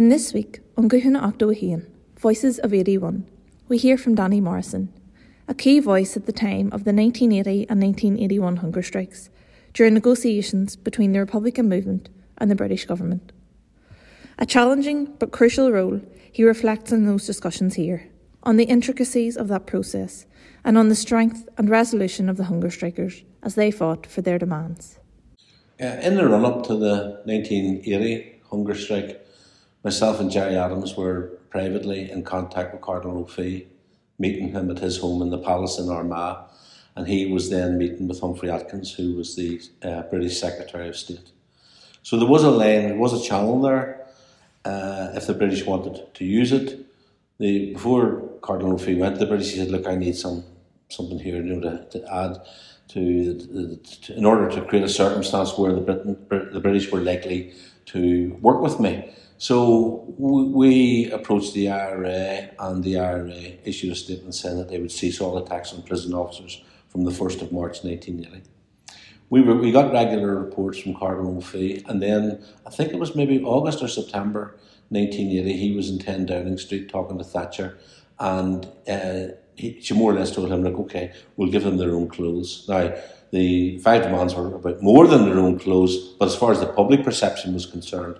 In this week, on Guhuna Voices of 81, we hear from Danny Morrison, a key voice at the time of the 1980 and 1981 hunger strikes, during negotiations between the Republican movement and the British government. A challenging but crucial role, he reflects on those discussions here, on the intricacies of that process, and on the strength and resolution of the hunger strikers as they fought for their demands. Uh, in the run up to the 1980 hunger strike, myself and Gerry Adams were privately in contact with Cardinal Ó Fiaich, meeting him at his home in the palace in Armagh, and he was then meeting with Humphrey Atkins, who was the uh, British Secretary of State. So there was a lane, there was a channel there, uh, if the British wanted to use it. The, before Cardinal Ó Fiaich went to the British, he said, "Look, I need some something here you know, to, to add to, the, to, in order to create a circumstance where the Britain, the British were likely to work with me." So we approached the IRA, and the IRA issued a statement saying that they would cease all attacks on prison officers from the 1st of March 1980. We, were, we got regular reports from Cardinal Ó Fiaich, and then I think it was maybe August or September 1980, he was in 10 Downing Street talking to Thatcher, and uh, he, she more or less told him, like, okay, we'll give them their own clothes. Now, the five demands were about more than their own clothes, but as far as the public perception was concerned,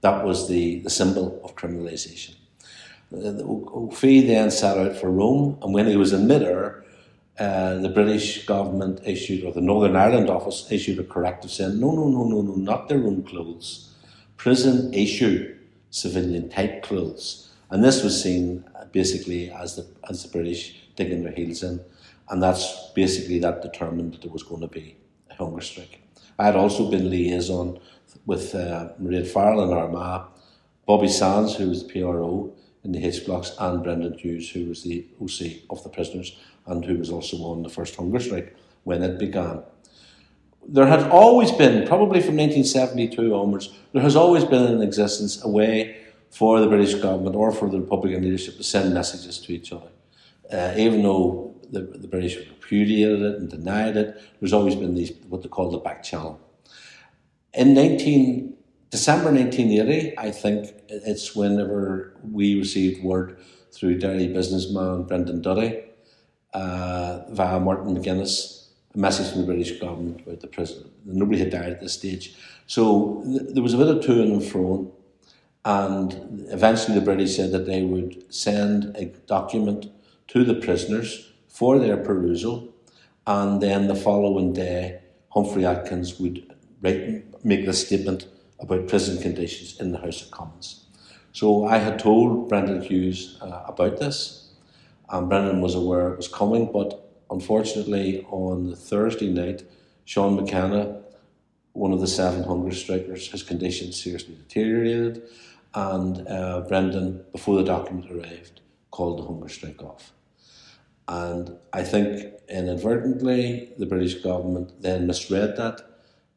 that was the, the symbol of criminalisation. Ó Fiaich then set out for Rome, and when he was in midair, uh, the British government issued, or the Northern Ireland office issued a corrective saying, no, no, no, no, no, not their own clothes. Prison issue civilian type clothes. And this was seen uh, basically as the, as the British digging their heels in. And that's basically that determined that there was going to be hunger strike. I had also been liaison with uh, Mairead Farrell in Armagh, Bobby Sands, who was the PRO in the H blocks, and Brendan Hughes, who was the OC of the prisoners and who was also on the first hunger strike when it began. There had always been, probably from 1972 onwards, there has always been in existence a way for the British government or for the Republican leadership to send messages to each other. Uh, even though the, the British repudiated it and denied it, there's always been these what they call the back channel. In 19, December 1980, I think it's whenever we received word through Derry businessman Brendan Duddy uh, via Martin McGuinness, a message from the British government about the prison. Nobody had died at this stage. So th- there was a bit of to and fro, and eventually the British said that they would send a document to the prisoners for their perusal, and then the following day, Humphrey Atkins would write make this statement about prison conditions in the House of Commons. So I had told Brendan Hughes uh, about this, and Brendan was aware it was coming, but unfortunately, on the Thursday night, Sean McKenna, one of the seven hunger strikers, his condition seriously deteriorated, and uh, Brendan, before the document arrived, called the hunger strike off. And I think inadvertently, the British government then misread that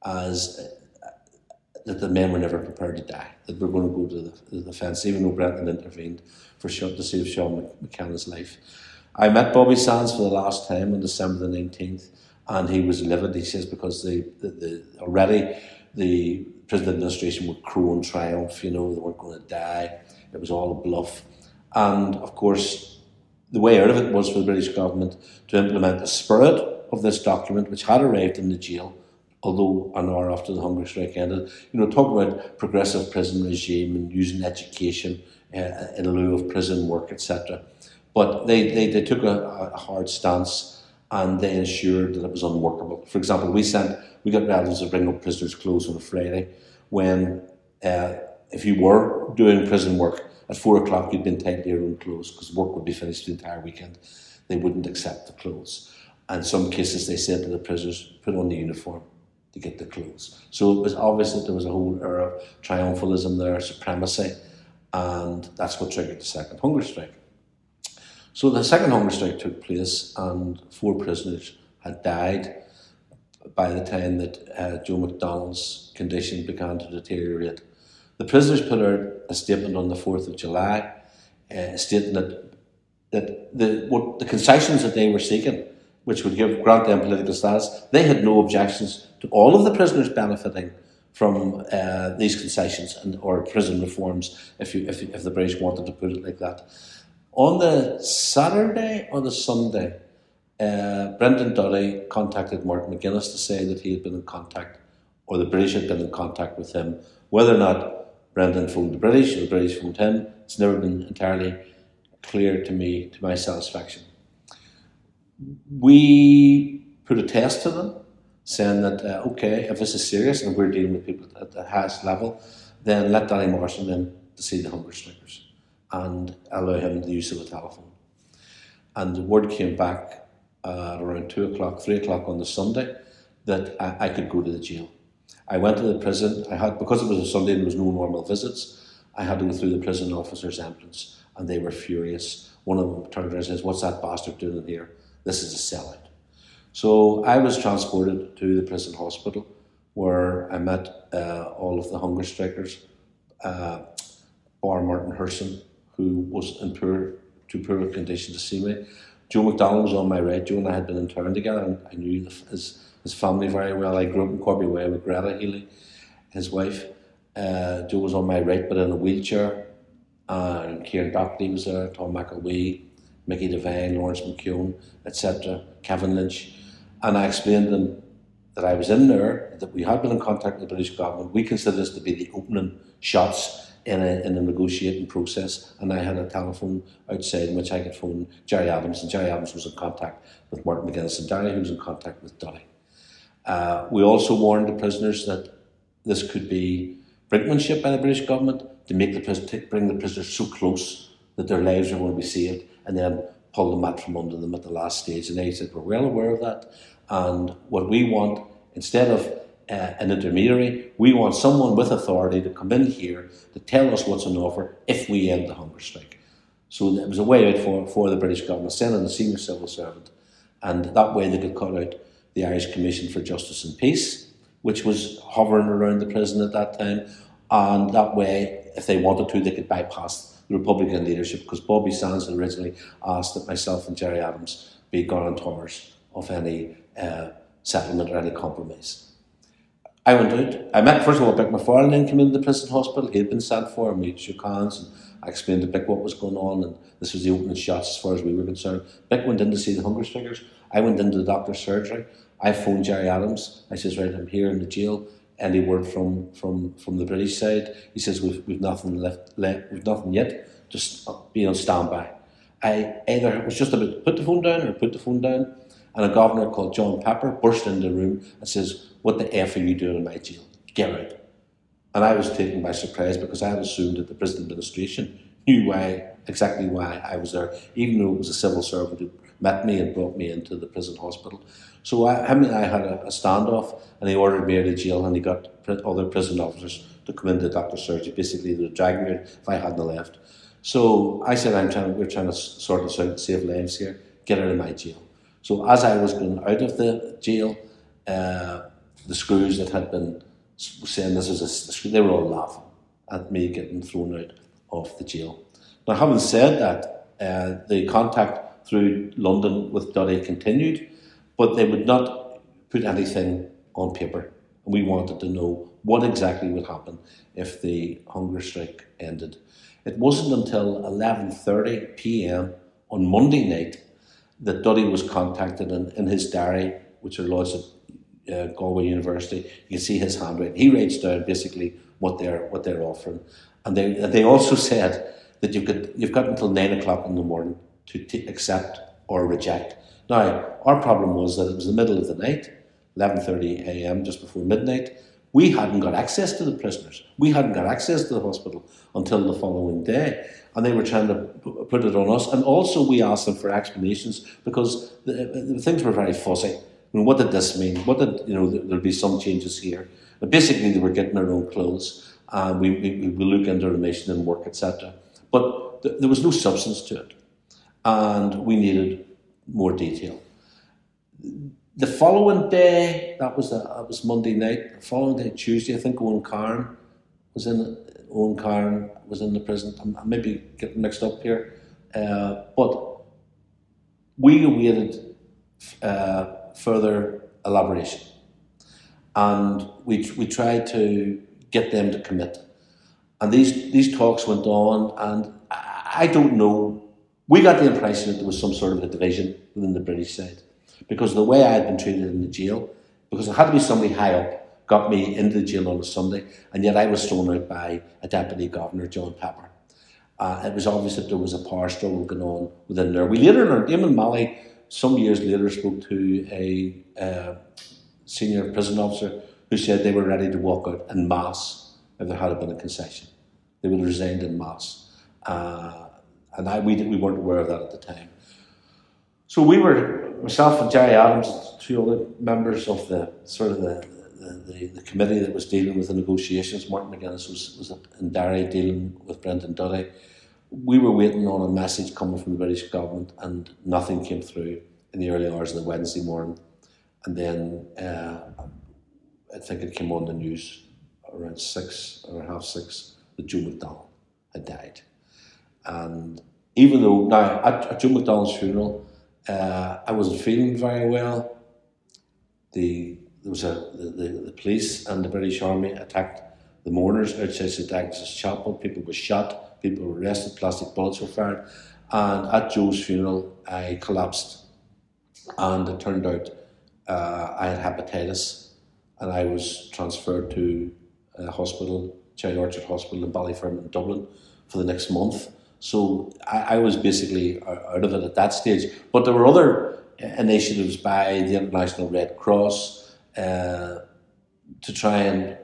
as uh, that the men were never prepared to die, that we're going to go to the, the defence, even though Brendan intervened for Sean, to save Sean McKenna's life. I met Bobby Sands for the last time on December the 19th, and he was livid, he says, because the, the, the already the prison administration were crowing triumph, you know, they weren't going to die, it was all a bluff. And of course, the way out of it was for the British government to implement the spirit of this document, which had arrived in the jail although an hour after the hunger strike ended, you know, talk about progressive prison regime and using education uh, in lieu of prison work, etc. But they, they, they took a, a, hard stance and they ensured that it was unworkable. For example, we sent, we got relatives to bring up prisoners' clothes on a Friday when, uh, if you were doing prison work at four o'clock, you'd be entitled to your own clothes because work would be finished the entire weekend. They wouldn't accept the clothes. And some cases, they said to the prisoners, put on the uniform to get the clothes. So it was obvious that there was a whole era of triumphalism there, supremacy, and that's what triggered the second hunger strike. So the second hunger strike took place, and four prisoners had died by the time that uh, Joe McDonnell's condition began to deteriorate. The prisoners put out a statement on the 4th of July uh, stating that, that the, what, the concessions that they were seeking which would give grant them political status. They had no objections to all of the prisoners benefiting from uh, these concessions and or prison reforms, if you if, if the British wanted to put it like that. On the Saturday or the Sunday, uh, Brendan Duddy contacted Martin McGuinness to say that he had been in contact, or the British had been in contact with him. Whether or not Brendan phoned the British the British phoned him, it's never been entirely clear to me, to my satisfaction. We put a test to them, saying that, uh, okay, if this is serious and we're dealing with people at the highest level, then let Danny Morrison in to see the hunger strikers and allow him the use of the telephone. And the word came back uh, around 2 o'clock, 3 o'clock on the Sunday that I, I, could go to the jail. I went to the prison. I had because it was a Sunday and there was no normal visits. I had to go through the prison officer's entrance, and they were furious. One of them turned around and says, "What's that bastard doing here? This is a sellout." So I was transported to the prison hospital, where I met uh, all of the hunger strikers, uh, bar Martin Hurson, who was in poor, too poor a condition to see me. Joe McDonnell was on my right. Joe and I had been interned together, and I knew his, his family very well. I grew up in Corby Way with Greta Healy, his wife. Uh, Joe was on my right, but in a wheelchair. And Kieran Doherty was there, Tom McElwee, Mickey Devine, Laurence McKeown, etc., Kevin Lynch. And I explained to them that I was in there, that we had been in contact with the British government. We consider this to be the opening shots in a, in a negotiating process. And I had a telephone outside in which I could phone Gerry Adams, and Gerry Adams was in contact with Martin McGuinness, and Derry, who was in contact with Duddy. Uh, we also warned the prisoners that this could be brinkmanship by the British government to make the bring the prisoners so close that their lives are going to be saved, and then pull the mat from under them at the last stage. And they said, We're well aware of that. And what we want, instead of uh, an intermediary, we want someone with authority to come in here to tell us what's on offer if we end the hunger strike. So it was a way out for, for the British government, sending a senior civil servant, and that way they could cut out the Irish Commission for Justice and Peace, which was hovering around the prison at that time, and that way, if they wanted to, they could bypass the Republican leadership because Bobby Sands had originally asked that myself and Gerry Adams be guarantors of any uh, settlement or any compromise. I went out. I met, first of all, Bik McFarlane came into the prison hospital. He had been sent for, and we shook hands, and I explained to Bik what was going on, and this was the opening shots as far as we were concerned. Bik went in to see the hunger strikers. I went into the doctor's surgery. I phoned Gerry Adams. I says, right, I'm here in the jail. Any word from, from, from the British side? He says, we've, we've nothing left, left, we've nothing yet. Just uh, be on standby. I either was just about to put the phone down or put the phone down, and a governor called John Pepper burst into the room and says, What the F are you doing in my jail? Get out. And I was taken by surprise because I had assumed that the prison administration knew why exactly why I was there, even though it was a civil servant who met me and brought me into the prison hospital. So I, him and I had a, a standoff, and he ordered me out of jail, and he got other prison officers to come into doctor's surgery. Basically, they were dragging me if I hadn't left. So I said, "I'm trying. We're trying to sort this out, save lives here. Get out of my jail." So as I was going out of the jail, uh, the screws that had been saying this is a they were all laughing at me getting thrown out of the jail. Now, having said that, uh, the contact through London with Duddy continued, but they would not put anything on paper. And we wanted to know what exactly would happen if the hunger strike ended. It wasn't until 11:30 p.m. on Monday night that Duddy was contacted in, in his diary, which are lodged at uh, Galway University. You can see his handwriting. He writes down basically what they're what they're offering, and they they also said that you could you've got until nine o'clock in the morning to t- accept or reject. Now our problem was that it was the middle of the night, eleven thirty a.m. just before midnight. We hadn't got access to the prisoners. We hadn't got access to the hospital until the following day and they were trying to put it on us. And also, we asked them for explanations because the, the things were very fuzzy. I mean, what did this mean? What did you know? There'll be some changes here. But basically, they were getting their own clothes, and we we, we look into the mission and work, etc. But th- there was no substance to it, and we needed more detail. The following day, that was a, that was Monday night. The following day, Tuesday, I think Owen Carron was in Owen Carron was in the prison. I'm, maybe getting mixed up here, uh, but we awaited uh, further elaboration. and we we tried to get them to commit. And these these talks went on, and I, I don't know. We got the impression that there was some sort of a division within the British side because the way I had been treated in the jail, because it had to be somebody high up got me into the jail on a Sunday, and yet I was thrown out by a deputy governor, John Pepper. Uh, it was obvious that there was a power struggle going on within there. We later learned, Eamonn Mallie, some years later, spoke to a senior prison officer who said they were ready to walk out en masse if there had been a concession. They would have resigned en masse. Uh, and I, we, we weren't aware of that at the time. So we were, myself and Gerry Adams, two other members of the sort of the, the, the, the committee that was dealing with the negotiations. Martin McGuinness was, was in Derry dealing with Brendan Duddy. We were waiting on a message coming from the British government, and nothing came through in the early hours of the Wednesday morning. And then uh, I think it came on the news around six or half six that Joe McDonnell had died. And even though now at, Joe McDonnell's funeral, uh, I wasn't feeling very well. The there was a the, the, the, police and the British Army attacked the mourners outside St Agnes's Chapel. People were shot, people were arrested, plastic bullets were fired. And at Joe's funeral, I collapsed, and it turned out uh, I had hepatitis, and I was transferred to a hospital, Cherry Orchard Hospital in Ballyfermot in Dublin, for the next month. So I, I was basically out of it at that stage. But there were other initiatives by the International Red Cross uh, to try and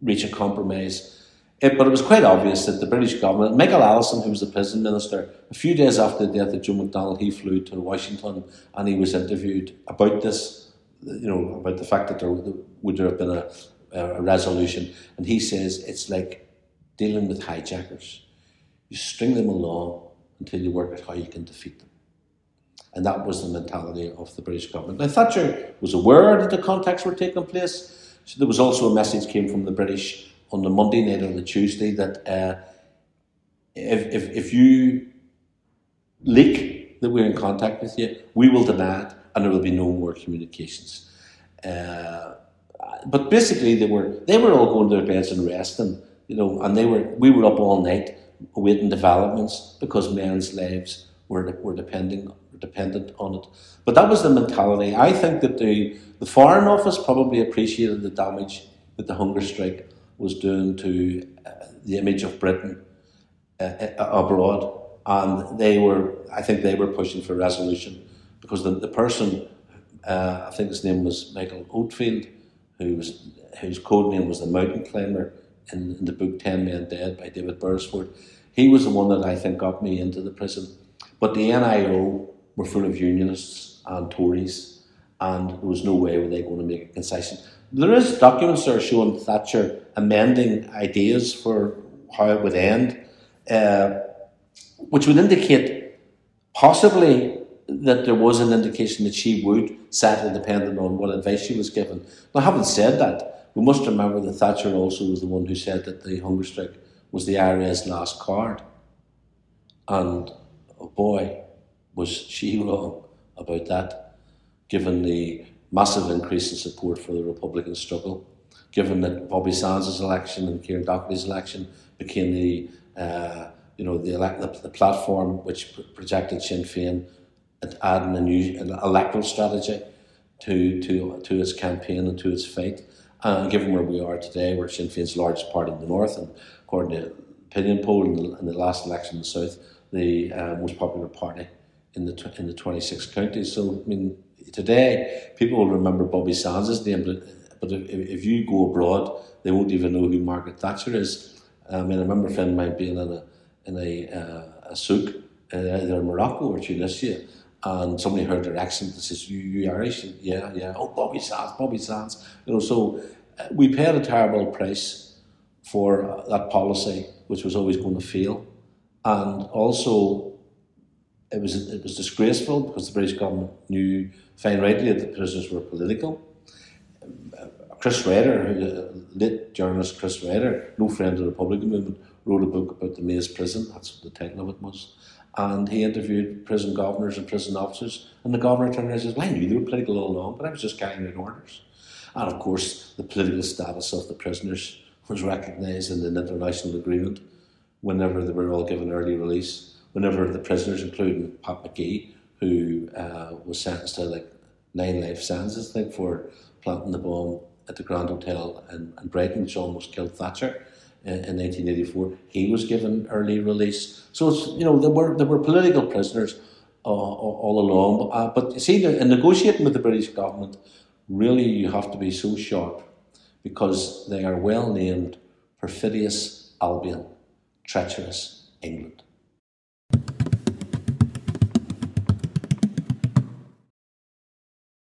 reach a compromise. It, but it was quite obvious that the British government, Michael Allison, who was the prison minister, a few days after the death of Joe McDonnell, he flew to Washington and he was interviewed about this, you know, about the fact that there would there have been a, a resolution. And he says it's like dealing with hijackers. You string them along until you work out how you can defeat them. And that was the mentality of the British government. Now, Thatcher was aware that the contacts were taking place. So there was also a message came from the British on the Monday night or the Tuesday that uh, if, if, if you leak that we're in contact with you, we will deny it and there will be no more communications. Uh, but basically, they were they were all going to their beds and resting you know, and they were we were up all night awaiting developments because men's lives were were depending dependent on it. But that was the mentality. I think that the the Foreign Office probably appreciated the damage that the hunger strike was doing to uh, the image of Britain uh, uh, abroad, and they were I think they were pushing for resolution because the the person uh, I think his name was Michael Oatley, who was whose code name was the Mountain Climber in, in the book Ten Men Dead by David Beresford. He was the one that I think got me into the prison. But the NIO were full of unionists and Tories, and there was no way were they going to make a concession. There is documents are showing Thatcher amending ideas for how it would end, uh, which would indicate possibly that there was an indication that she would settle depending on what advice she was given. Now, having said that, we must remember that Thatcher also was the one who said that the hunger strike was the IRA's last card. And oh boy, was she wrong about that, given the massive increase in support for the Republican struggle, given that Bobby Sands' election and Kieran Doherty's election became the uh, you know the, the, the platform which projected Sinn Féin at adding a new an electoral strategy to to to its campaign and to its fight. And given where we are today, we're Sinn Féin's largest party in the north, and according to opinion poll in the, in the last election in the south, the uh, most popular party in the in the 26 counties. So I mean, today people will remember Bobby Sands' name, but, but if, if you go abroad, they won't even know who Margaret Thatcher is. I mean, I remember a friend of mine being in a in a, uh, a souk uh, either in Morocco or Tunisia, and somebody heard their accent and says, "You, you Irish?" yeah, yeah. Oh, Bobby Sands, Bobby Sands. You know, so uh, we paid a terrible price for uh, that policy, which was always going to fail, and also it was it was disgraceful because the British government knew fine rightly that the prisoners were political. Uh, Chris Ryder, who, late journalist Chris Ryder, no friend of the Republican movement, wrote a book about the Maze prison. That's what the title of it was and he interviewed prison governors and prison officers. And the governor turned around and says, well, I knew they were political all along, but I was just carrying out orders. And of course, the political status of the prisoners was recognised in an international agreement whenever they were all given early release. Whenever the prisoners, including Pat Magee, who uh, was sentenced to like nine life sentences, I think, for planting the bomb at the Grand Hotel in, in Brighton, which almost killed Thatcher in 1984. He was given early release. So it's, you know there were there were political prisoners uh, all along. Uh, but you see, in negotiating with the British government, really you have to be so sharp because they are well named perfidious Albion, treacherous England.